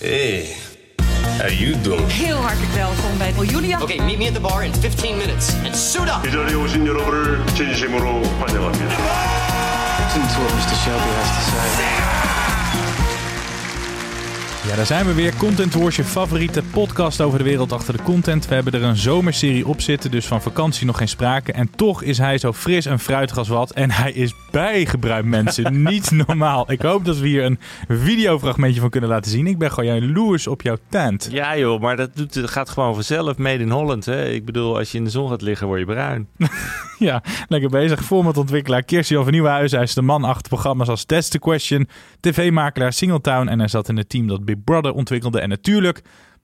Hey, how you doing? Heel hartelijk welkom bij oh, Julia. Okay, meet me at the bar in 15 minutes and suit up. 이 자리에 오신 여러분을 진심으로 환영합니다. Listen to what Mr. Shelby has to say. Ja, daar zijn we weer. Content Wars, je favoriete podcast over de wereld achter de content. We hebben er een zomerserie op zitten, dus van vakantie nog geen sprake. En toch is hij zo fris en fruitig als wat. En hij is bijgebruikt, mensen. Niet normaal. Ik hoop dat we hier een videofragmentje van kunnen laten zien. Ik ben gewoon jaloers op jouw tent. Ja joh, maar dat, doet, dat gaat gewoon vanzelf. Made in Holland, hè. Ik bedoel, als je in de zon gaat liggen, word je bruin. Ja, lekker bezig. Formatontwikkelaar Kirsten van Nieuwenhuizen. Hij is de man achter programma's als Test the Question, tv-makelaar Singletown. En hij zat in het team dat Big Brother ontwikkelde. En natuurlijk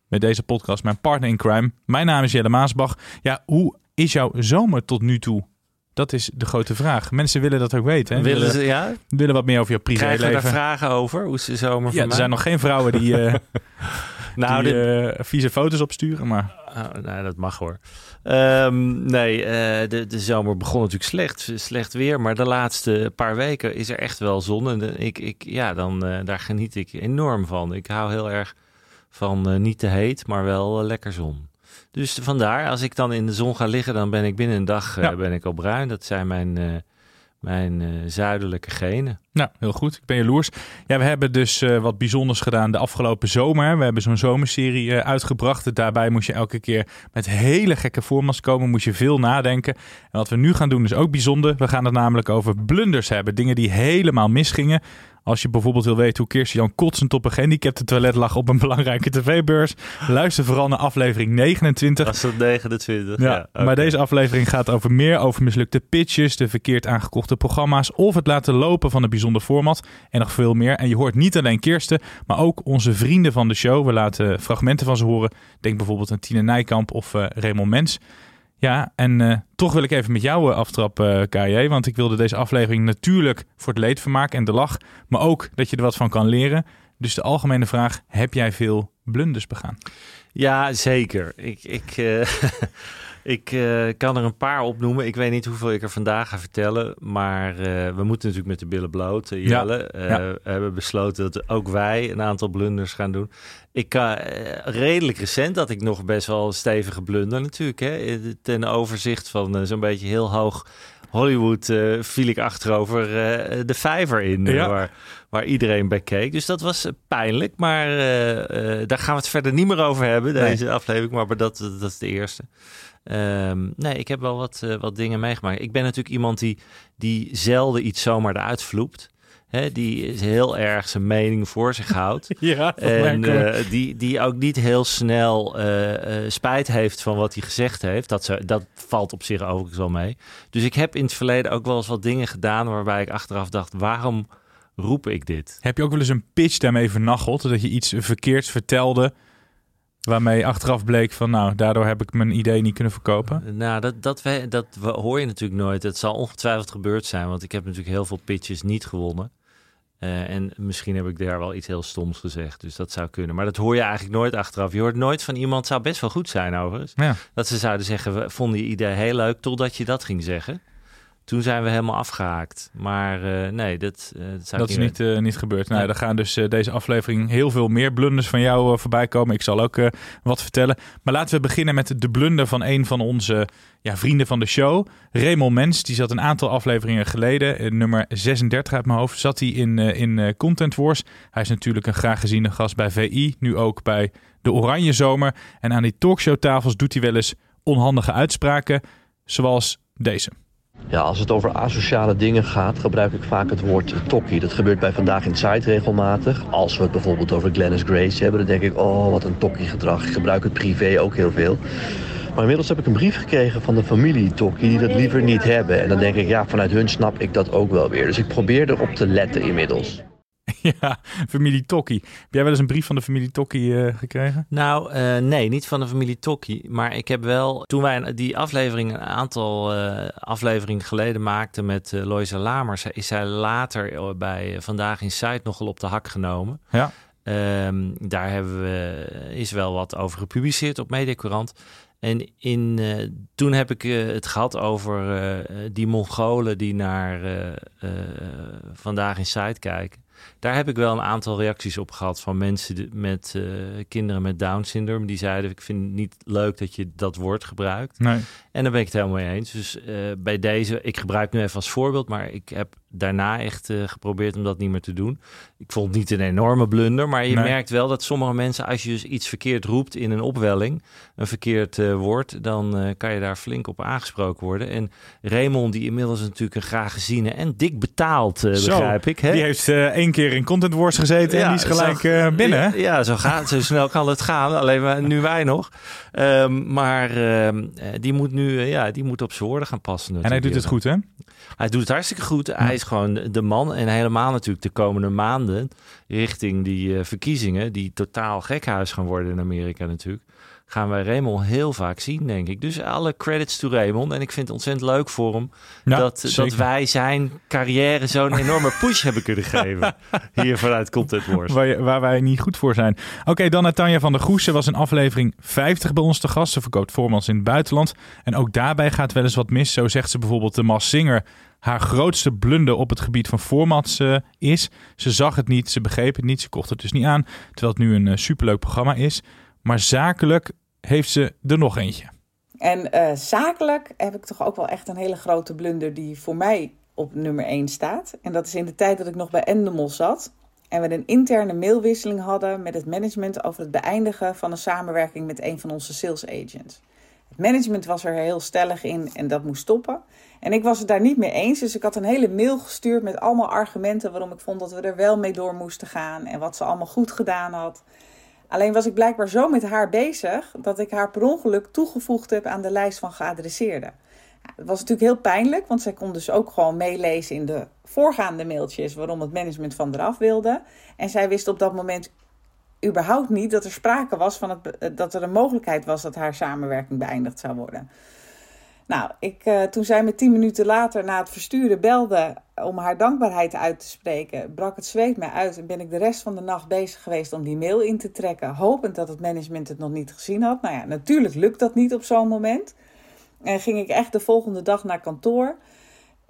met deze podcast mijn partner in crime. Mijn naam is Jelle Maasbach. Ja, hoe is jouw zomer tot nu toe? Dat is de grote vraag. Mensen willen dat ook weten. Hè? Willen ze, ja? willen wat meer over jouw Krijgen we daar privéleven. vragen over? Hoe is de zomer Ja, van er mij? zijn nog geen vrouwen die, eh, Nou, die dit- eh, vieze foto's opsturen. Maar Oh, nou, dat mag hoor. Ehm, nee, eh, de, de zomer begon natuurlijk slecht, slecht weer. Maar de laatste paar weken is er echt wel zon. En de- ik, ik, ja, dan, eh, daar geniet ik enorm van. Ik hou heel erg van niet te heet, maar wel lekker zon. Dus vandaar, als ik dan in de zon ga liggen, dan ben ik binnen een dag Ja. ben ik al bruin. Dat zijn mijn, mijn eh, zuidelijke genen. Nou, heel goed. Ik ben jaloers. Ja, we hebben dus eh, wat bijzonders gedaan de afgelopen zomer. We hebben zo'n zomerserie eh, uitgebracht. Daarbij moest je elke keer met hele gekke formats komen. Moest je veel nadenken. En wat we nu gaan doen is ook bijzonder. We gaan het namelijk over blunders hebben. Dingen die helemaal misgingen. Als je bijvoorbeeld wil weten hoe Kirsten Jan kotsend op een gehandicapte toilet lag op een belangrijke tv-beurs. Luister vooral naar aflevering 29. Was dat 29? Ja, maar deze aflevering gaat over meer over mislukte pitches, de verkeerd aangekochte programma's of het laten lopen van een bijzonder format en nog veel meer. En je hoort niet alleen Kirsten, maar ook onze vrienden van de show. We laten fragmenten van ze horen. Denk bijvoorbeeld aan Tine Nijkamp of eh Raymond Mens. Ja, en eh, toch wil ik even met jou eh, aftrappen, KJ. Want ik wilde deze aflevering natuurlijk voor het leedvermaak en de lach. Maar ook dat je er wat van kan leren. Dus de algemene vraag, heb jij veel blunders begaan? Ja, zeker. Ik, ik, eh, ik eh, kan er een paar opnoemen. Ik weet niet hoeveel ik er vandaag ga vertellen. Maar eh, we moeten natuurlijk met de billen bloot, eh, Ja, Jelle. Eh, ja. We hebben besloten dat ook wij een aantal blunders gaan doen. Ik eh, redelijk recent dat ik nog best wel stevige blunder natuurlijk. Hè, Eh, ten overzicht van eh, zo'n beetje heel hoog Hollywood viel ik achterover de vijver in. Ja. waar, waar iedereen bij keek. Dus dat was pijnlijk. Maar daar gaan we het verder niet meer over hebben, deze aflevering. Maar dat, dat is de eerste. Ehm, nee, ik heb wel wat, wat dingen meegemaakt. Ik ben natuurlijk iemand die, die zelden iets zomaar eruit vloept. Hè, die is heel erg zijn mening voor zich houdt. Ja, En eh, die, die ook niet heel snel eh, eh, spijt heeft van wat hij gezegd heeft. Dat, ze, dat valt op zich overigens wel mee. Dus ik heb in het verleden ook wel eens wat dingen gedaan waarbij ik achteraf dacht, waarom roep ik dit? Heb je ook wel eens een pitch daarmee vernacheld? Dat je iets verkeerds vertelde, waarmee achteraf bleek van nou, daardoor heb ik mijn idee niet kunnen verkopen? Nou, dat, dat, we, dat we- hoor je natuurlijk nooit. Het zal ongetwijfeld gebeurd zijn, want ik heb natuurlijk heel veel pitches niet gewonnen. Eh, en misschien heb ik daar wel iets heel stoms gezegd, dus dat zou kunnen. Maar dat hoor je eigenlijk nooit achteraf. Je hoort nooit van iemand, zou best wel goed zijn overigens. Ja. Dat ze zouden zeggen, we vonden je idee heel leuk, totdat je dat ging zeggen. Toen zijn we helemaal afgehaakt. Maar eh, nee, dat, eh, dat zou Dat ik is niet, eh, niet gebeurd. Nou, Nee. er gaan dus eh, deze aflevering heel veel meer blunders van jou eh, voorbij komen. Ik zal ook eh, wat vertellen. Maar laten we beginnen met de blunder van een van onze ja, vrienden van de show. Raymond Mens, die zat een aantal afleveringen geleden, eh, nummer 36 uit mijn hoofd, zat hij in, eh, in eh, Content Wars. Hij is natuurlijk een graag geziene gast bij VI, nu ook bij de Oranje Zomer. En aan die talkshowtafels doet hij wel eens onhandige uitspraken, zoals deze. Ja, als het over asociale dingen gaat, gebruik ik vaak het woord tokkie. Dat gebeurt bij Vandaag in Site regelmatig. Als we het bijvoorbeeld over Glennis Grace hebben, dan denk ik, oh, wat een tokkie gedrag. Ik gebruik het privé ook heel veel. Maar inmiddels heb ik een brief gekregen van de familie Tokkie die dat liever niet hebben. En dan denk ik, ja, vanuit hun snap ik dat ook wel weer. Dus ik probeer erop te letten inmiddels. ja, familie Tokkie. Heb jij wel eens een brief van de familie Tokkie eh, gekregen? Nou, uh, nee, niet van de familie Tokkie. Maar ik heb wel, toen wij die aflevering een aantal uh, afleveringen geleden maakten met uh, Loisa Lamers, is zij later bij Vandaag in Site nogal op de hak genomen. Ja. Um, daar hebben we, is wel wat over gepubliceerd op Mediacorant. En in, uh, toen heb ik uh, het gehad over uh, die Mongolen die naar vandaag in site kijken. Daar heb ik wel een aantal reacties op gehad van mensen met kinderen met Down syndroom. Die zeiden: Ik vind het niet leuk dat je dat woord gebruikt. Nee. En daar ben ik het helemaal mee eens. Dus bij deze, ik gebruik nu even als voorbeeld, maar ik heb daarna echt uh, geprobeerd om dat niet meer te doen. Ik vond het niet een enorme blunder, maar je Nee. merkt wel dat sommige mensen, als je dus iets verkeerd roept in een opwelling, een verkeerd uh, woord, dan uh, kan je daar flink op aangesproken worden. En Raymond, die inmiddels natuurlijk een graag geziene en dik betaald, begrijp ik. Hè? Die heeft één keer in Content Wars gezeten en die is gelijk zo, binnen. Ja, ja, zo, gaat, zo snel kan het gaan. Alleen maar, nu wij nog. Um, maar uh, die moet nu ja, die moet op zijn woorden gaan passen. En hij doet het goed, hè? Hij doet het hartstikke goed. Hij is gewoon de man. En helemaal natuurlijk de komende maanden richting die uh, verkiezingen, die totaal gekhuis gaan worden in Amerika natuurlijk. Gaan wij Raymond heel vaak zien, denk ik. Dus alle credits to Raymond. En ik vind het ontzettend leuk voor hem ja, dat, dat wij zijn carrière zo'n enorme push hebben kunnen geven. Hier vanuit Content Wars. Waar, waar wij niet goed voor zijn. Oké, okay, dan naar Tanja van der Goes. Ze was in aflevering 50 bij ons te gast. Ze verkoopt voormans in het buitenland. En ook daarbij gaat wel eens wat mis. Zo zegt ze bijvoorbeeld de Mas Singer haar grootste blunder op het gebied van formats uh, is. Ze zag het niet, ze begreep het niet, ze kocht het dus niet aan. Terwijl het nu een uh, superleuk programma is. Maar zakelijk heeft ze er nog eentje. En uh, zakelijk heb ik toch ook wel echt een hele grote blunder die voor mij op nummer 1 staat. En dat is in de tijd dat ik nog bij Endemol zat. En we een interne mailwisseling hadden met het management over het beëindigen van een samenwerking met een van onze sales agents. Het management was er heel stellig in en dat moest stoppen. En ik was het daar niet mee eens. Dus ik had een hele mail gestuurd met allemaal argumenten waarom ik vond dat we er wel mee door moesten gaan. En wat ze allemaal goed gedaan had. Alleen was ik blijkbaar zo met haar bezig dat ik haar per ongeluk toegevoegd heb aan de lijst van geadresseerden. Het was natuurlijk heel pijnlijk, want zij kon dus ook gewoon meelezen in de voorgaande mailtjes waarom het management van eraf wilde. En zij wist op dat moment überhaupt niet dat er sprake was van het, dat er een mogelijkheid was dat haar samenwerking beëindigd zou worden. Nou, ik, uh, toen zij me tien minuten later na het versturen belde om haar dankbaarheid uit te spreken, brak het zweet mij uit en ben ik de rest van de nacht bezig geweest om die mail in te trekken, hopend dat het management het nog niet gezien had. Nou ja, natuurlijk lukt dat niet op zo'n moment. En ging ik echt de volgende dag naar kantoor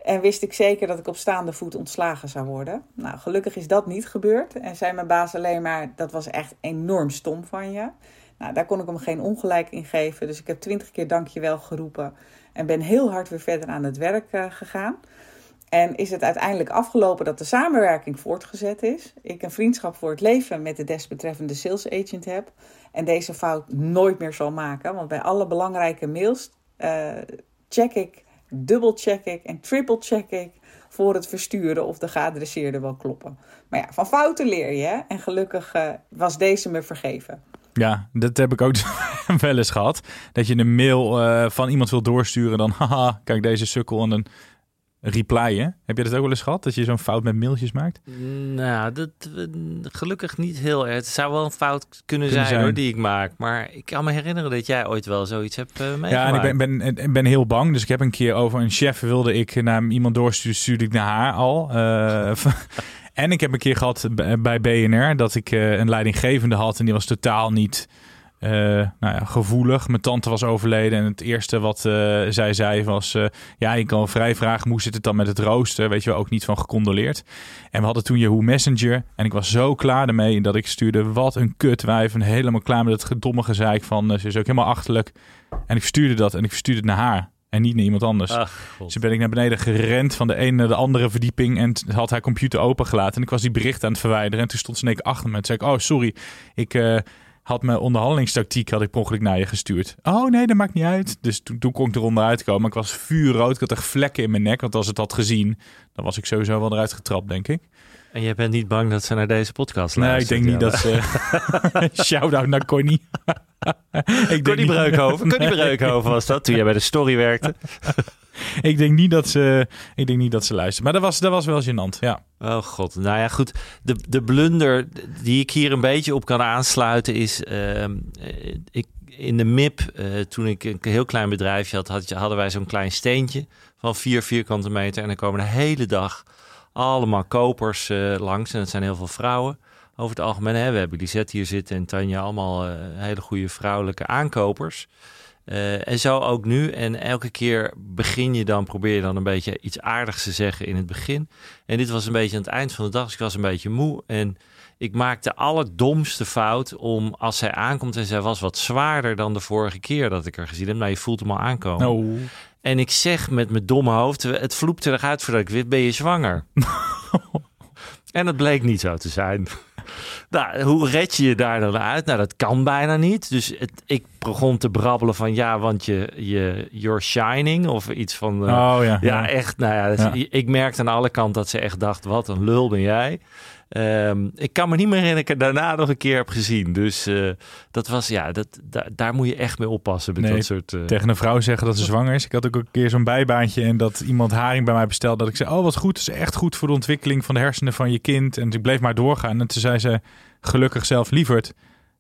en wist ik zeker dat ik op staande voet ontslagen zou worden. Nou, gelukkig is dat niet gebeurd en zei mijn baas alleen maar, dat was echt enorm stom van je. Nou, daar kon ik hem geen ongelijk in geven, dus ik heb twintig keer dankjewel geroepen. En ben heel hard weer verder aan het werk uh, gegaan. En is het uiteindelijk afgelopen dat de samenwerking voortgezet is. Ik een vriendschap voor het leven met de desbetreffende sales agent heb. En deze fout nooit meer zal maken. Want bij alle belangrijke mails uh, check ik, dubbelcheck ik en triple check ik voor het versturen of de geadresseerden wel kloppen. Maar ja, van fouten leer je. En gelukkig uh, was deze me vergeven. Ja, dat heb ik ook wel eens gehad. Dat je een mail uh, van iemand wil doorsturen, dan haha, kijk deze sukkel en dan replyen. Heb je dat ook wel eens gehad, dat je zo'n fout met mailtjes maakt? Nou, dat, gelukkig niet heel erg. Het zou wel een fout kunnen, kunnen zijn, zijn, hoor, die ik maak. Maar ik kan me herinneren dat jij ooit wel zoiets hebt uh, meegemaakt. Ja, en ik ben, ben, ben heel bang. Dus ik heb een keer over een chef wilde ik naar iemand doorsturen, stuurde ik naar haar al. Uh, En ik heb een keer gehad bij BNR dat ik uh, een leidinggevende had en die was totaal niet uh, nou ja, gevoelig. Mijn tante was overleden en het eerste wat zij zei was... ja, ik kan vrij vragen, hoe zit het dan met het rooster? Weet je wel, ook niet van gecondoleerd. En we hadden toen Yahoo Messenger en ik was zo klaar ermee dat ik stuurde... wat een kutwijf en helemaal klaar met het gedomme gezeik van... ze is ook helemaal achterlijk. En ik stuurde dat en ik verstuurde het naar haar. En niet naar iemand anders. Ach, dus ben ik naar beneden gerend van de ene naar de andere verdieping. En had haar computer opengelaten. En ik was die bericht aan het verwijderen. En toen stond keer achter me. En toen zei ik, oh sorry, ik uh, had mijn onderhandelingstactiek had ik per ongeluk naar je gestuurd. Oh nee, dat maakt niet uit. Dus toen, toen kon ik er onderuit komen. Ik was vuurrood. Ik had echt vlekken in mijn nek. Want als het had gezien, dan was ik sowieso wel eruit getrapt, denk ik. En je bent niet bang dat ze naar deze podcast nee, luistert? Nee, ik denk niet ja. dat ze... Shout-out naar Connie. ik Connie Breukhoven. Connie Breukhoven was dat, toen jij bij de story werkte. ik, denk niet dat ze, ik denk niet dat ze luisteren. Maar dat was, dat was wel gênant, ja. Oh god, nou ja goed. De, de blunder die ik hier een beetje op kan aansluiten is... ehm, eh, ik, in de MIP, eh, toen ik een heel klein bedrijfje had, had hadden wij zo'n klein steentje van vier vierkante meter. En dan komen de hele dag allemaal kopers eh, langs. En dat zijn heel veel vrouwen. Over het algemeen, hè, we hebben Lisette hier zitten en Tanja, allemaal eh, hele goede vrouwelijke aankopers. Eh, en zo ook nu. En elke keer begin je dan, probeer je dan een beetje iets aardigs te zeggen in het begin. En dit was een beetje aan het eind van de dag. Dus ik was een beetje moe. En ik maakte de allerdomste fout om, als zij aankomt en zij was wat zwaarder dan de vorige keer dat ik er gezien heb. Nou, je voelt hem al aankomen. Oh. En ik zeg met mijn domme hoofd, het vloepte eruit voordat ik wist, ben je zwanger? en dat bleek niet zo te zijn. Nou, hoe red je je daar dan uit? Nou, dat kan bijna niet. Dus het, ik begon te brabbelen van ja, want je, je you're shining of iets van. eh, Oh ja. ja, echt. Nou ja, dat- Ja. ik merkte aan alle kanten dat ze echt dacht: wat een lul ben jij. Ehm, ik kan me niet meer herinneren dat ik het daarna nog een keer heb gezien. Dus eh, dat was ja, dat, da- daar moet je echt mee oppassen met Nee, dat soort. eh, Tegen een vrouw zeggen dat ze zwanger is. Ik had ook een keer zo'n bijbaantje en dat iemand haring bij mij bestelde. Dat ik zei, oh wat goed, het is echt goed voor de ontwikkeling van de hersenen van je kind. En ik bleef maar doorgaan. En toen zei ze, gelukkig zelf lieverd,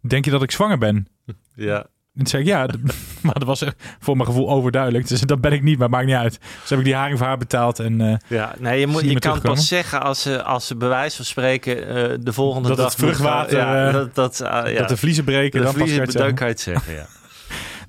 denk je dat ik zwanger ben? ja. En zei ik, ja, maar dat was echt voor mijn gevoel overduidelijk. Dus dat ben ik niet, maar maakt niet uit. Dus heb ik die haring voor haar betaald. En eh, Ja, nee, je, moet, je kan pas zeggen als ze, als ze bij wijze van spreken eh, de volgende Dat dag het vruchtwater, moet gaan- ja, eh, dat, dat, ja. dat de vliezen breken, de dan vliezen, kan je zeggen. kan je het zeggen, ja.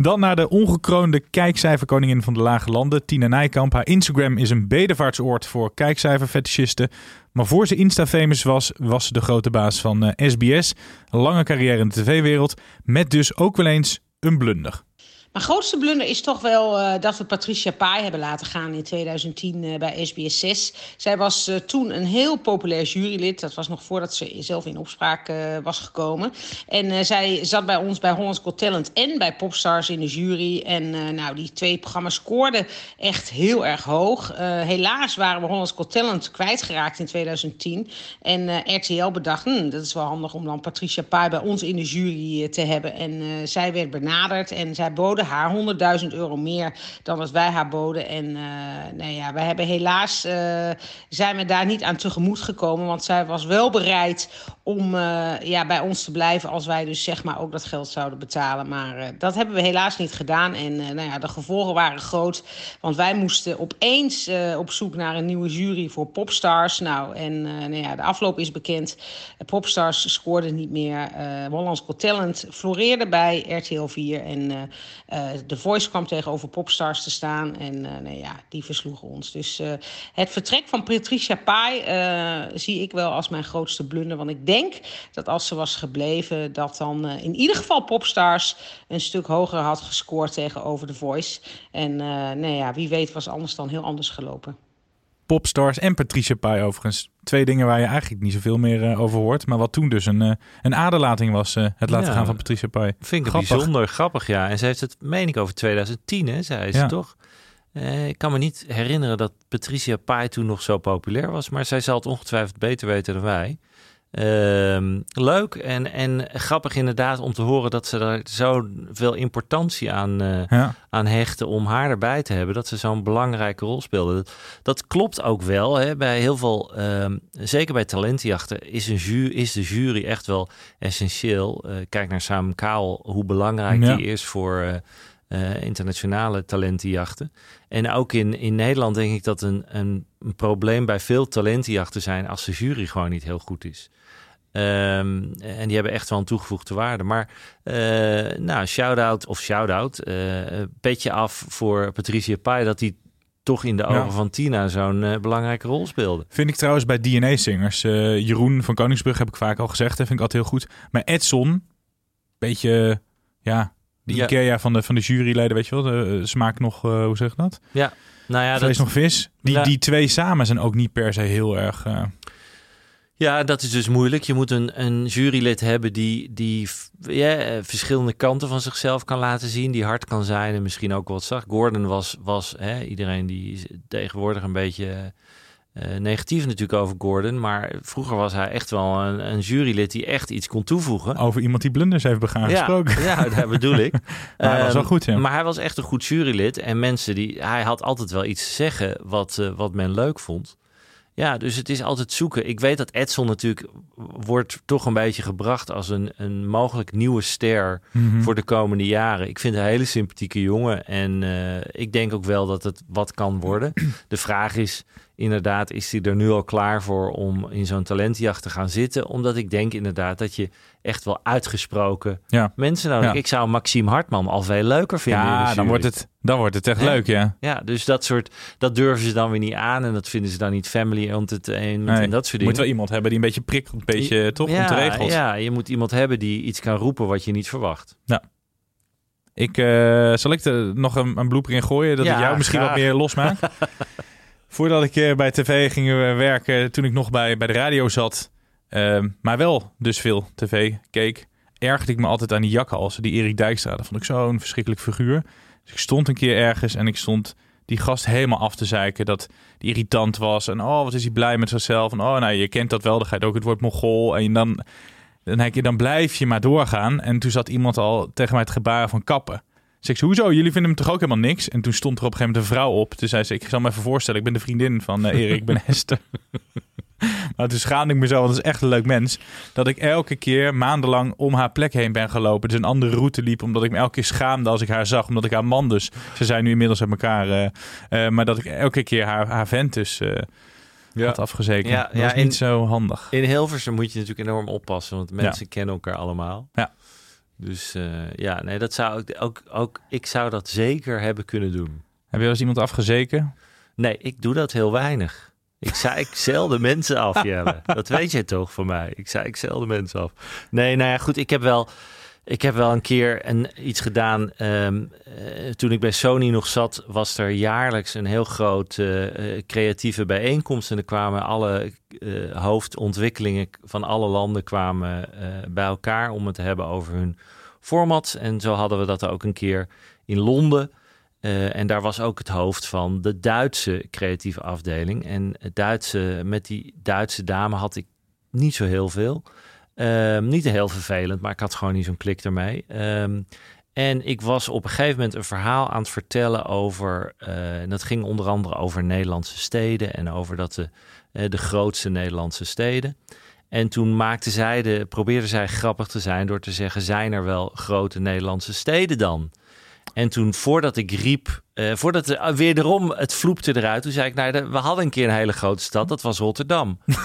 Dan naar de ongekroonde kijkcijferkoningin van de Lage Landen, Tina Nijkamp. Haar Instagram is een bedevaartsoord voor kijkcijferfetischisten. Maar voor ze Insta-famous was, was ze de grote baas van SBS. Een lange carrière in de tv-wereld, met dus ook wel eens een blunder. Mijn grootste blunder is toch wel eh, dat we Patricia Pai hebben laten gaan in 2010 eh, bij SBS 6. Zij was eh, toen een heel populair jurylid. Dat was nog voordat ze zelf in opspraak was gekomen. En zij zat bij ons bij Hollands Got Talent en bij Popstars in de jury. En nou, die twee programma's scoorden echt heel erg hoog. Helaas waren we Hollands Got Talent kwijtgeraakt in 2010. En RTL bedacht, hm, dat is wel handig om dan Patricia Pai bij ons in de jury te hebben. En zij werd benaderd en zij haar 100.000 euro meer dan wat wij haar boden. En eh nou ja, wij hebben helaas eh, zijn we daar niet aan tegemoet gekomen, want zij was wel bereid om eh, ja, bij ons te blijven als wij dus zeg maar ook dat geld zouden betalen. Maar eh, dat hebben we helaas niet gedaan. En eh, nou ja, de gevolgen waren groot, want wij moesten opeens op zoek naar een nieuwe jury voor Popstars. Nou, en nou ja, de afloop is bekend. Popstars scoorde niet meer. Hollands Got Talent floreerde bij RTL 4. En The Voice kwam tegenover Popstars te staan. En nou ja, die versloegen ons. Dus het vertrek van Patricia Pai zie ik wel als mijn grootste blunder. Want ik denk dat als ze was gebleven, dat dan eh, in ieder geval Popstars een stuk hoger had gescoord tegenover The Voice. En eh nou ja, wie weet was anders dan heel anders gelopen. Popstars en Patricia Pai overigens. Twee dingen waar je eigenlijk niet zoveel meer eh, over hoort. Maar wat toen dus een, een aderlating was, eh, het laten Ja. gaan van Patricia Pai. Vind ik Grappig. bijzonder grappig, ja. En ze heeft het, meen ik, over 2010, hè, zei ze Ja. toch? Eh, ik kan me niet herinneren dat Patricia Pai toen nog zo populair was, maar zij zal het ongetwijfeld beter weten dan wij. Ehm, leuk en, en grappig inderdaad om te horen dat ze daar zoveel importantie aan, eh, Ja. aan hechten om haar erbij te hebben. Dat ze zo'n belangrijke rol speelde. Dat, dat klopt ook wel. Hè. Bij heel veel, ehm, zeker bij talentenjachten, is, een ju is de jury echt wel essentieel. Eh, kijk naar Sam Kaal, hoe belangrijk Ja. die is voor eh, internationale talentenjachten. En ook in, in Nederland denk ik dat een, een, een probleem bij veel talentenjachten zijn als de jury gewoon niet heel goed is. Ehm, en die hebben echt wel een toegevoegde waarde. Maar eh, nou, shout-out of shout-out. eh, petje af voor Patricia Pai dat die toch in de Ja. ogen van Tina zo'n eh, belangrijke rol speelde. Vind ik trouwens bij DNA-zingers. Jeroen van Koningsbrug heb ik vaak al gezegd. Dat vind ik altijd heel goed. Maar Edson, beetje, ja, de Ja. Ikea van de, van de juryleden, weet je wel. De, smaak nog, hoe zeg je dat? Ja, nou ja, Vlees dat, nog vis. Die, Ja. die twee samen zijn ook niet per se heel erg... eh, ja, dat is dus moeilijk. Je moet een, een jurylid hebben die, die ja, eh, verschillende kanten van zichzelf kan laten zien. Die hard kan zijn en misschien ook wat zacht. Gordon was, was hè, iedereen die tegenwoordig een beetje eh, negatief natuurlijk over Gordon. Maar vroeger was hij echt wel een, een jurylid die echt iets kon toevoegen. Over iemand die blunders heeft begaan Ja, gesproken. ja, dat bedoel ik. Maar hij was wel goed, ja. Maar hij was echt een goed jurylid. En mensen die... Hij had altijd wel iets te zeggen wat, eh, wat men leuk vond. Ja, dus het is altijd zoeken. Ik weet dat Edson natuurlijk wordt toch een beetje gebracht als een, een mogelijk nieuwe ster Mhm. voor de komende jaren. Ik vind een hele sympathieke jongen. En eh, ik denk ook wel dat het wat kan worden. De vraag is inderdaad, is hij er nu al klaar voor om in zo'n talentjacht te gaan zitten? Omdat ik denk inderdaad dat je echt wel uitgesproken Ja. mensen nodig Ja. Ik zou Maxime Hartman al veel leuker vinden. in de Ja, dan wordt, het, dan wordt het echt leuk, ja. Ja, dus dat soort, dat durven ze dan weer niet aan. En dat vinden ze dan niet family entertainment Nee, en dat soort je dingen. moet wel iemand hebben die een beetje prikkelt, een beetje toch ja, ontregelt. Ja, je moet iemand hebben die iets kan roepen wat je niet verwacht. Ik, eh, zal ik er nog een, een blooper in gooien, dat Ja, ik jou misschien graag. wat meer losmaak? Voordat ik eh, bij tv ging eh, werken, toen ik nog bij, bij de radio zat, ehm, maar wel dus veel tv keek, ergerde ik me altijd aan die jakhalsen, die Erik Dijkstra. Dat vond ik zo'n verschrikkelijk figuur. Dus ik stond een keer ergens en ik stond die gast helemaal af te zeiken dat die irritant was. En oh, wat is hij blij met zichzelf. En oh, nou, je kent dat wel, dan ook het woord Mongool. En dan, dan, dan blijf je maar doorgaan. En toen zat iemand al tegen mij het gebaar van kappen. Dus ik zei, hoezo? Jullie vinden hem toch ook helemaal niks? En toen stond er op een gegeven moment een vrouw op. Toen zei ze, ik zal me even voorstellen, ik ben de vriendin van eh, Erik, ik ben Esther. maar toen schaamde ik me zo, want dat is echt een leuk mens. Dat ik elke keer maandenlang om haar plek heen ben gelopen. Dus een andere route liep, omdat ik me elke keer schaamde als ik haar zag. Omdat ik haar man dus, ze zijn nu inmiddels uit elkaar. eh, eh, maar dat ik elke keer haar, haar vent dus had afgezeken. Ja, dat ja, in- niet zo handig. In Hilversum moet je natuurlijk enorm oppassen, want mensen kennen elkaar allemaal. Ja. Dus eh, ja, nee, dat zou ik ook, ook, ik zou dat zeker hebben kunnen doen. Heb je wel eens iemand afgezeken? Nee, ik doe dat heel weinig. Ik zei ik zelden mensen af, Jelle. Dat weet je toch van mij. Ik zei ik zelden mensen af. Nee, nou ja, goed. Ik heb wel, ik heb wel een keer een, iets gedaan. ehm, eh, toen ik bij Sony nog zat, was er jaarlijks een heel groot eh, eh, creatieve bijeenkomst. En er kwamen alle hoofdontwikkelingen van alle landen kwamen bij elkaar om het te hebben over hun formats. En zo hadden we dat ook een keer in Londen. En daar was ook het hoofd van de Duitse creatieve afdeling. En Duitse, met die Duitse dame had ik niet zo heel veel. Ehm, niet heel vervelend, maar ik had gewoon niet zo'n klik ermee. Ehm, en ik was op een gegeven moment een verhaal aan het vertellen over. eh, en dat ging onder andere over Nederlandse steden en over dat de, eh, de grootste Nederlandse steden. En toen maakte zij de, probeerde zij grappig te zijn door te zeggen: zijn er wel grote Nederlandse steden dan? En toen, voordat ik riep, eh, voordat er wederom het vloepte eruit, toen zei ik: nou, de- we hadden een keer een hele grote stad, dat was Rotterdam.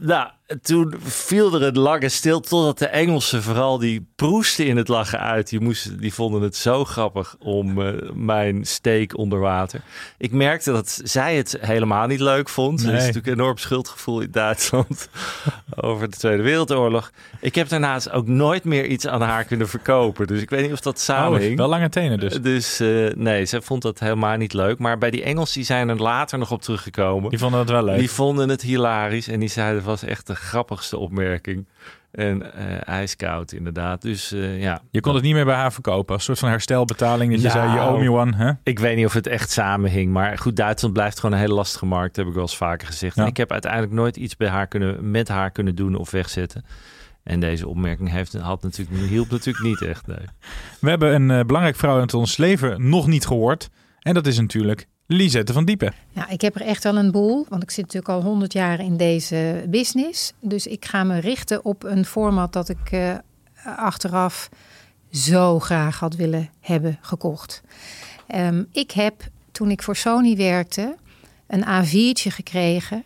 Nou, toen viel er een lange stil totdat de Engelsen vooral die proesten in het lachen uit. Die, moesten, die vonden het zo grappig om eh, mijn steek onder water. Ik merkte dat zij het helemaal niet leuk vond. Er Nee. is natuurlijk een enorm schuldgevoel in Duitsland over de Tweede Wereldoorlog. Ik heb daarnaast ook nooit meer iets aan haar kunnen verkopen. Dus ik weet niet of dat samenhing. Oh, wel lange tenen dus. Dus eh, nee, ze vond dat helemaal niet leuk. Maar bij die Engelsen die zijn er later nog op teruggekomen. Die vonden het wel leuk. Die vonden het hilarisch en die zeiden het was echt de grappigste opmerking. En eh ijskoud inderdaad. Dus eh, ja. Je kon het niet meer bij haar verkopen. Als soort van herstelbetaling. Dat je zei, je Nou, owe me one. Hè? Ik weet niet of het echt samenhing. Maar goed, Duitsland blijft gewoon een hele lastige markt. heb ik wel eens vaker gezegd. Ja. En ik heb uiteindelijk nooit iets bij haar kunnen, met haar kunnen doen of wegzetten. En deze opmerking heeft, had natuurlijk, hielp natuurlijk niet echt. Nee. We hebben een eh, belangrijk vrouw uit ons leven nog niet gehoord. En dat is natuurlijk Lisette van Diepen. Ja, ik heb er echt wel een boel, want ik zit natuurlijk al 100 jaar in deze business. Dus ik ga me richten op een format dat ik eh, achteraf zo graag had willen hebben gekocht. Ehm, ik heb toen ik voor Sony werkte een A4'tje gekregen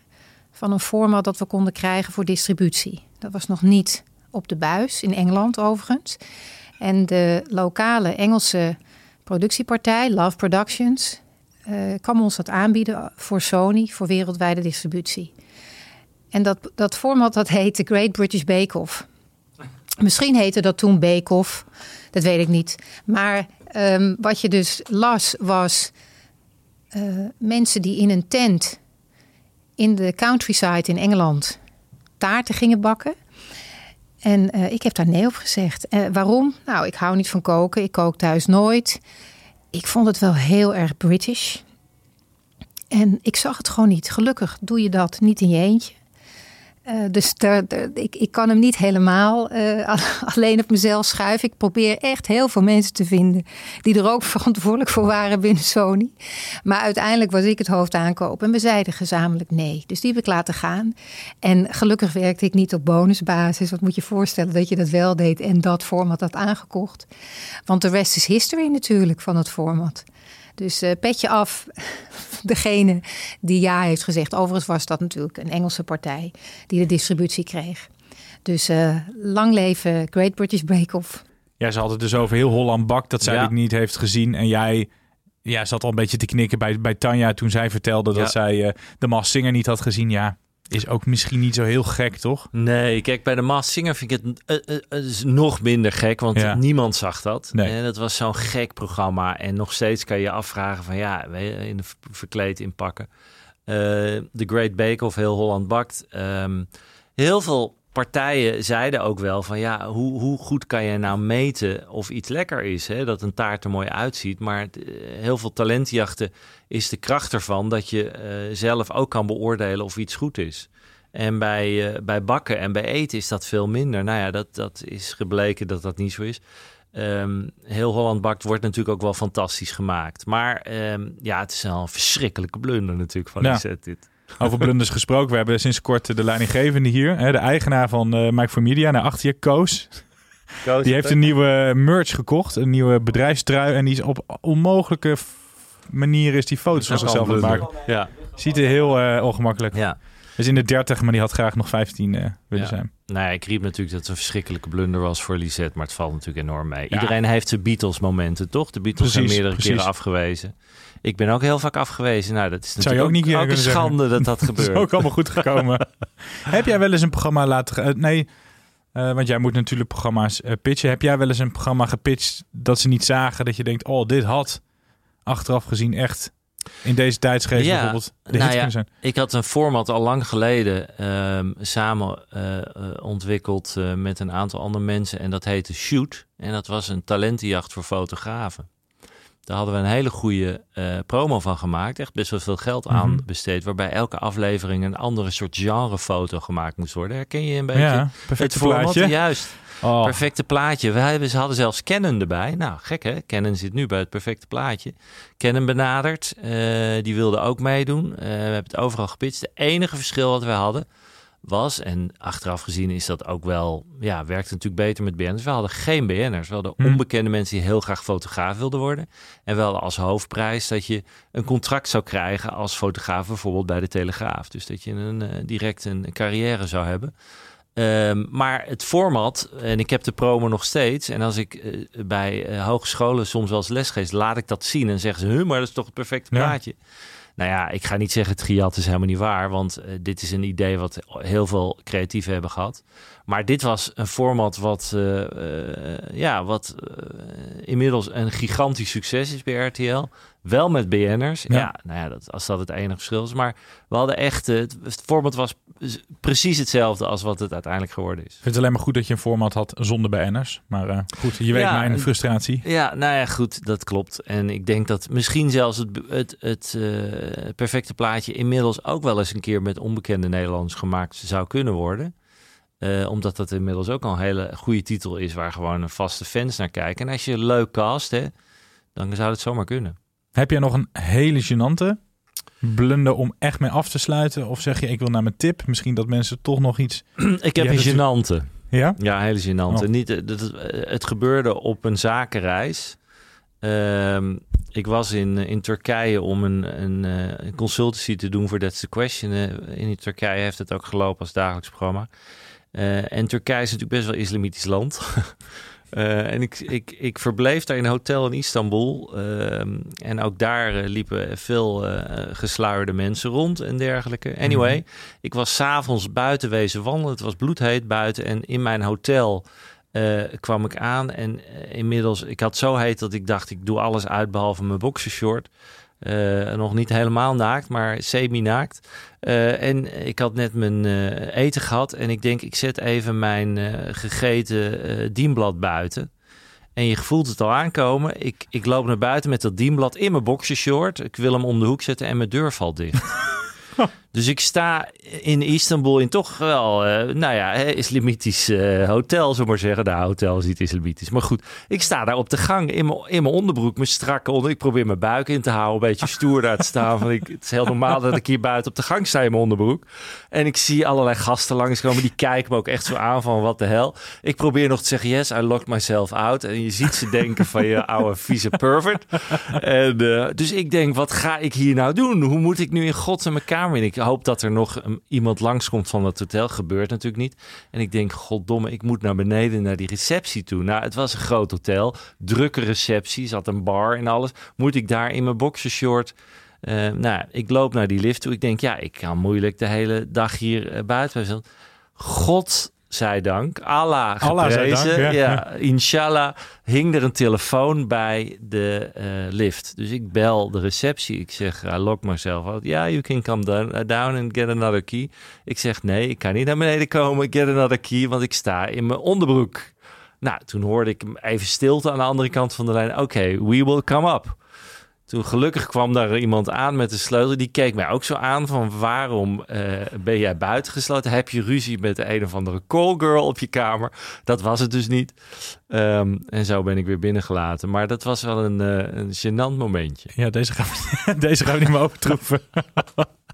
van een format dat we konden krijgen voor distributie. Dat was nog niet op de buis, in Engeland overigens. En de lokale Engelse productiepartij, Love Productions, eh, kwam ons dat aanbieden voor Sony voor wereldwijde distributie. En dat, dat format dat heette Great British Bake Off. Misschien heette dat toen Bake Off, dat weet ik niet. Maar ehm, wat je dus las was eh, mensen die in een tent in de countryside in Engeland taarten gingen bakken. En eh, ik heb daar nee op gezegd. Waarom? Nou, ik hou niet van koken. Ik kook thuis nooit. Ik vond het wel heel erg British. En ik zag het gewoon niet. Gelukkig doe je dat niet in je eentje. Uh, dus ik, kan hem niet helemaal uh, alleen op mezelf schuiven. Ik probeer echt heel veel mensen te vinden die er ook verantwoordelijk voor waren binnen Sony. Maar uiteindelijk was ik het hoofd aankopen en we zeiden gezamenlijk nee. Dus die heb ik laten gaan. En gelukkig werkte ik niet op bonusbasis. Wat moet je voorstellen dat je dat wel deed en dat format had aangekocht. Want de rest is history natuurlijk van het format. Dus uh, petje af degene die ja heeft gezegd. Overigens was dat natuurlijk een Engelse partij die de distributie kreeg. Dus uh, lang leven Great British Bake Off. Ja, ze had het dus over heel Holland Bak dat zij ja. het niet heeft gezien. En jij ja, zat al een beetje te knikken bij, bij Tanja toen zij vertelde dat zij uh, de Mas Singer niet had gezien. Ja, is ook misschien niet zo heel gek, toch? Nee, kijk, bij de Maas Singer vind ik het uh, uh, is nog minder gek, want ja. niemand zag dat. Nee. En dat was zo'n gek programma. En nog steeds kan je je afvragen van ja, in de verkleed inpakken. The Great Bake of Heel Holland Bakt. Um, heel veel partijen zeiden ook wel van ja, hoe, hoe goed kan je nou meten of iets lekker is? Hè? Dat een taart er mooi uitziet. Maar het, heel veel talentjachten is de kracht ervan dat je uh, zelf ook kan beoordelen of iets goed is. En bij, uh, bij bakken en bij eten is dat veel minder. Nou ja, dat, dat is gebleken dat dat niet zo is. Um, heel Holland Bakt wordt natuurlijk ook wel fantastisch gemaakt. Maar um, ja, het is wel een verschrikkelijke blunder natuurlijk van ja. Lisette dit. Over blunders gesproken. We hebben sinds kort de leidinggevende hier. Hè, de eigenaar van uh, Mike for Media. Naar achter je, Koos. Koos die heeft een nieuwe merch gekocht. Een nieuwe bedrijfstrui. En die is op onmogelijke manier is die foto's van zichzelf aan het maken. Ja. Ziet er heel uh, ongemakkelijk. Ja. Is in de 30, maar die had graag nog 15 uh, willen ja. zijn. Nou ja, ik riep natuurlijk dat het een verschrikkelijke blunder was voor Lisette, maar het valt natuurlijk enorm mee. Ja. Iedereen heeft zijn Beatles-momenten, toch? De Beatles precies, zijn meerdere precies. keren afgewezen. Ik ben ook heel vaak afgewezen. Nou, dat is Zou je ook, niet ook een schande zeggen. dat dat gebeurt. dat is ook allemaal goed gekomen. Heb jij wel eens een programma laten... Uh, nee, uh, want jij moet natuurlijk programma's uh, pitchen. Heb jij wel eens een programma gepitcht dat ze niet zagen... dat je denkt, oh, dit had achteraf gezien echt in deze tijdsgeest ja, bijvoorbeeld de nou ja, kunnen zijn. Ik had een format al lang geleden um, samen uh, ontwikkeld met een aantal andere mensen. En dat heette Shoot. En dat was een talentenjacht voor fotografen. Daar hadden we een hele goede uh, promo van gemaakt. Echt best wel veel geld aan mm -hmm. besteed. Waarbij elke aflevering een andere soort genrefoto gemaakt moest worden. Herken je een beetje? Ja, perfect het format? plaatje. Juist. Oh. Perfecte plaatje. We hebben, ze hadden zelfs Canon erbij. Nou, gek hè? Canon zit nu bij het perfecte plaatje. Canon benaderd. Uh, die wilde ook meedoen. Uh, we hebben het overal gepitcht. Het enige verschil wat we hadden was, en achteraf gezien is dat ook wel, ja, werkt natuurlijk beter met BN'ers. We hadden geen BN'ers. We hadden Hm. onbekende mensen die heel graag fotograaf wilden worden. En wel als hoofdprijs dat je een contract zou krijgen als fotograaf, bijvoorbeeld bij de Telegraaf. Dus dat je een, uh, direct een, een carrière zou hebben. Um, maar het format, en ik heb de promo nog steeds. En als ik uh, bij uh, hogescholen soms wel eens lesgeef, laat ik dat zien. En zeggen ze, maar dat is toch het perfecte plaatje. Ja. Nou ja, ik ga niet zeggen het is helemaal niet waar. Want uh, dit is een idee wat heel veel creatieven hebben gehad. Maar dit was een format wat, uh, uh, ja, wat inmiddels een gigantisch succes is bij RTL. Wel met BN'ers. Ja. ja, nou ja, dat, als dat het enige verschil is. Maar we hadden echt, het, het format was precies hetzelfde als wat het uiteindelijk geworden is. Ik vind het alleen maar goed dat je een format had zonder BN'ers. Maar uh, goed, je weet ja, mijn frustratie. Ja, nou ja, goed, dat klopt. En ik denk dat misschien zelfs het, het, het uh, perfecte plaatje inmiddels ook wel eens een keer met onbekende Nederlanders gemaakt zou kunnen worden. Uh, omdat dat inmiddels ook al een hele goede titel is waar gewoon een vaste fans naar kijken. En als je leuk cast, hè, dan zou het zomaar kunnen. Heb jij nog een hele gênante blunder om echt mee af te sluiten? Of zeg je, ik wil naar mijn tip? Misschien dat mensen toch nog iets... ik heb een gênante. Ja? Ja, een hele gênante. Oh. Niet, het, het, het, gebeurde op een zakenreis. Uh, ik was in, in Turkije om een, een, een consultancy te doen voor That's the Question. In Turkije heeft het ook gelopen als dagelijks programma. Uh, en Turkije is natuurlijk best wel islamitisch land. Uh, en ik, ik, ik verbleef daar in een hotel in Istanbul. Uh, en ook daar uh, liepen veel gesluierde mensen rond en dergelijke. Anyway, mm -hmm. ik was s'avonds buiten wezen wandelen. Het was bloedheet buiten. En in mijn hotel kwam ik aan. En inmiddels, ik had zo heet dat ik dacht, ik doe alles uit behalve mijn boxershort. Uh, nog niet helemaal naakt, maar semi-naakt. Uh, en ik had net mijn uh, eten gehad en ik denk, ik zet even mijn gegeten dienblad buiten. En je voelt het al aankomen. Ik, ik loop naar buiten met dat dienblad in mijn boxershort. Ik wil hem om de hoek zetten en mijn deur valt dicht. Dus ik sta in Istanbul in toch wel, uh, nou ja, islamitisch uh, hotel, zullen maar zeggen. De hotel is niet islamitisch. Maar goed, ik sta daar op de gang in mijn, onderbroek, mijn strakke onder. Ik probeer mijn buik in te houden, een beetje stoer daar te staan. Van ik, het is heel normaal dat ik hier buiten op de gang sta in mijn onderbroek. En ik zie allerlei gasten langskomen, die kijken me ook echt zo aan van wat de hel. Ik probeer nog te zeggen, yes, I locked myself out. En je ziet ze denken van je oude vieze pervert. En, uh, dus ik denk, wat ga ik hier nou doen? Hoe moet ik nu in godsnaam mijn kamer in? Ik hoop dat er nog iemand langskomt van het hotel. Gebeurt natuurlijk niet. En ik denk, goddomme, ik moet naar beneden naar die receptie toe. Nou, het was een groot hotel. Drukke receptie, zat een bar en alles. Moet ik daar in mijn boxershort... Uh, nou, ik loop naar die lift toe. Ik denk, ja, ik kan moeilijk de hele dag hier uh, buiten. God zij dank, Allah geprezen. dank, ja. ja. inshallah hing er een telefoon bij de uh, lift. Dus ik bel de receptie. Ik zeg, I lock myself out. Ja, yeah, you can come down, uh, down and get another key. Ik zeg, nee, ik kan niet naar beneden komen. Get another key, want ik sta in mijn onderbroek. Nou, toen hoorde ik even stilte aan de andere kant van de lijn. Oké, okay, we will come up. Toen gelukkig kwam daar iemand aan met de sleutel. Die keek mij ook zo aan van waarom uh, ben jij buitengesloten? Heb je ruzie met de een of andere call girl op je kamer? Dat was het dus niet. Um, en zo ben ik weer binnengelaten. Maar dat was wel een, uh, een gênant momentje. Ja, deze gaan we, deze gaan we niet meer overtroeven.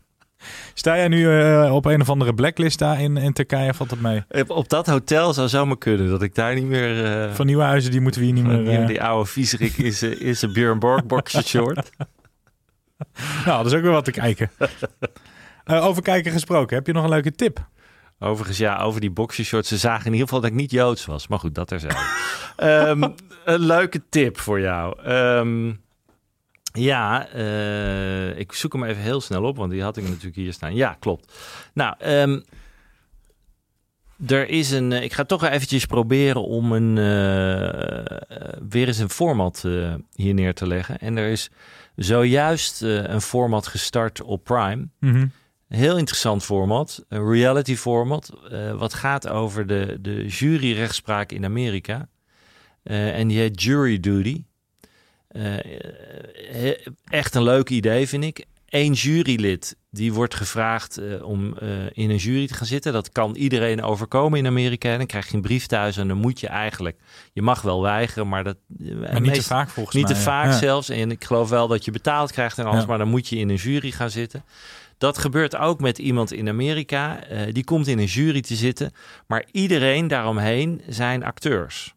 Sta jij nu uh, op een of andere blacklist daar in, in Turkije? Valt dat mee? Op dat hotel zou zomaar kunnen. Dat ik daar niet meer... Uh, van nieuwe huizen, die moeten we hier niet meer... Uh... Die oude viezerik is, is een Björn Borg short. nou, dat is ook weer wat te kijken. over kijken gesproken. Heb je nog een leuke tip? Overigens, ja, over die boxershorts. Ze zagen in ieder geval dat ik niet Joods was. Maar goed, dat er zijn. um, een leuke tip voor jou. Um, ja, uh, ik zoek hem even heel snel op, want die had ik natuurlijk hier staan. Ja, klopt. Nou, um, er is een. Ik ga toch eventjes proberen om een, uh, weer eens een format uh, hier neer te leggen. En er is zojuist een format gestart op Prime. Mm -hmm. Heel interessant format, een reality format, wat gaat over de, de juryrechtspraak in Amerika. en die heet Jury Duty. Uh, echt een leuk idee, vind ik. Eén jurylid die wordt gevraagd uh, om uh, in een jury te gaan zitten. Dat kan iedereen overkomen in Amerika. Dan krijg je een brief thuis en dan moet je eigenlijk... Je mag wel weigeren, maar dat... Maar niet te vaak volgens niet mij. Niet te vaak ja. zelfs. En ik geloof wel dat je betaald krijgt en alles. Ja. Maar dan moet je in een jury gaan zitten. Dat gebeurt ook met iemand in Amerika. Die komt in een jury te zitten. Maar iedereen daaromheen zijn acteurs.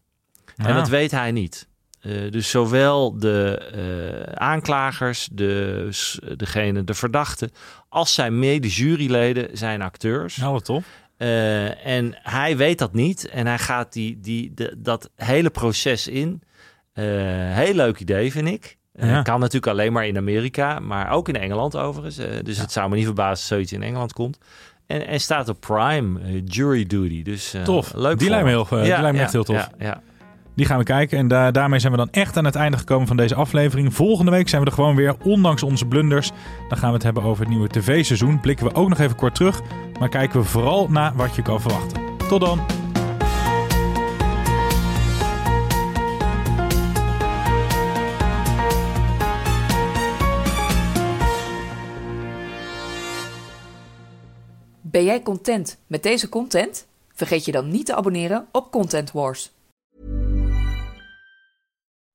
En dat weet hij niet. Uh, dus zowel de uh, aanklagers, de, degene, de verdachte, als zijn mede-juryleden zijn acteurs. Nou, wat top. Uh, en hij weet dat niet en hij gaat die, die, de, dat hele proces in. heel leuk idee, vind ik. Ja. kan natuurlijk alleen maar in Amerika, maar ook in Engeland overigens. dus ja. het zou me niet verbazen als zoiets in Engeland komt. En, en staat op Prime, Jury Duty. Dus tof. leuk. Die lijkt me, heel, die lijkt me echt heel tof. ja. Die gaan we kijken. En da daarmee zijn we dan echt aan het einde gekomen van deze aflevering. Volgende week zijn we er gewoon weer, ondanks onze blunders. Dan gaan we het hebben over het nieuwe tv-seizoen. Blikken we ook nog even kort terug. Maar kijken we vooral naar wat je kan verwachten. Tot dan! Ben jij content met deze content? Vergeet je dan niet te abonneren op Content Wars.